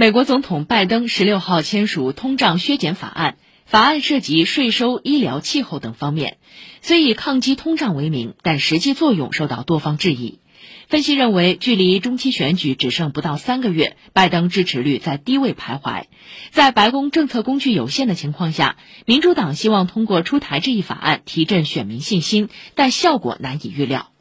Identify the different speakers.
Speaker 1: 美国总统拜登十六号签署通胀削减法案法案涉及税收医疗气候等方面虽以抗击通胀为名但实际作用受到多方质疑。分析认为距离中期选举只剩不到三个月拜登支持率在低位徘徊。在白宫政策工具有限的情况下民主党希望通过出台这一法案提振选民信心但效果难以预料。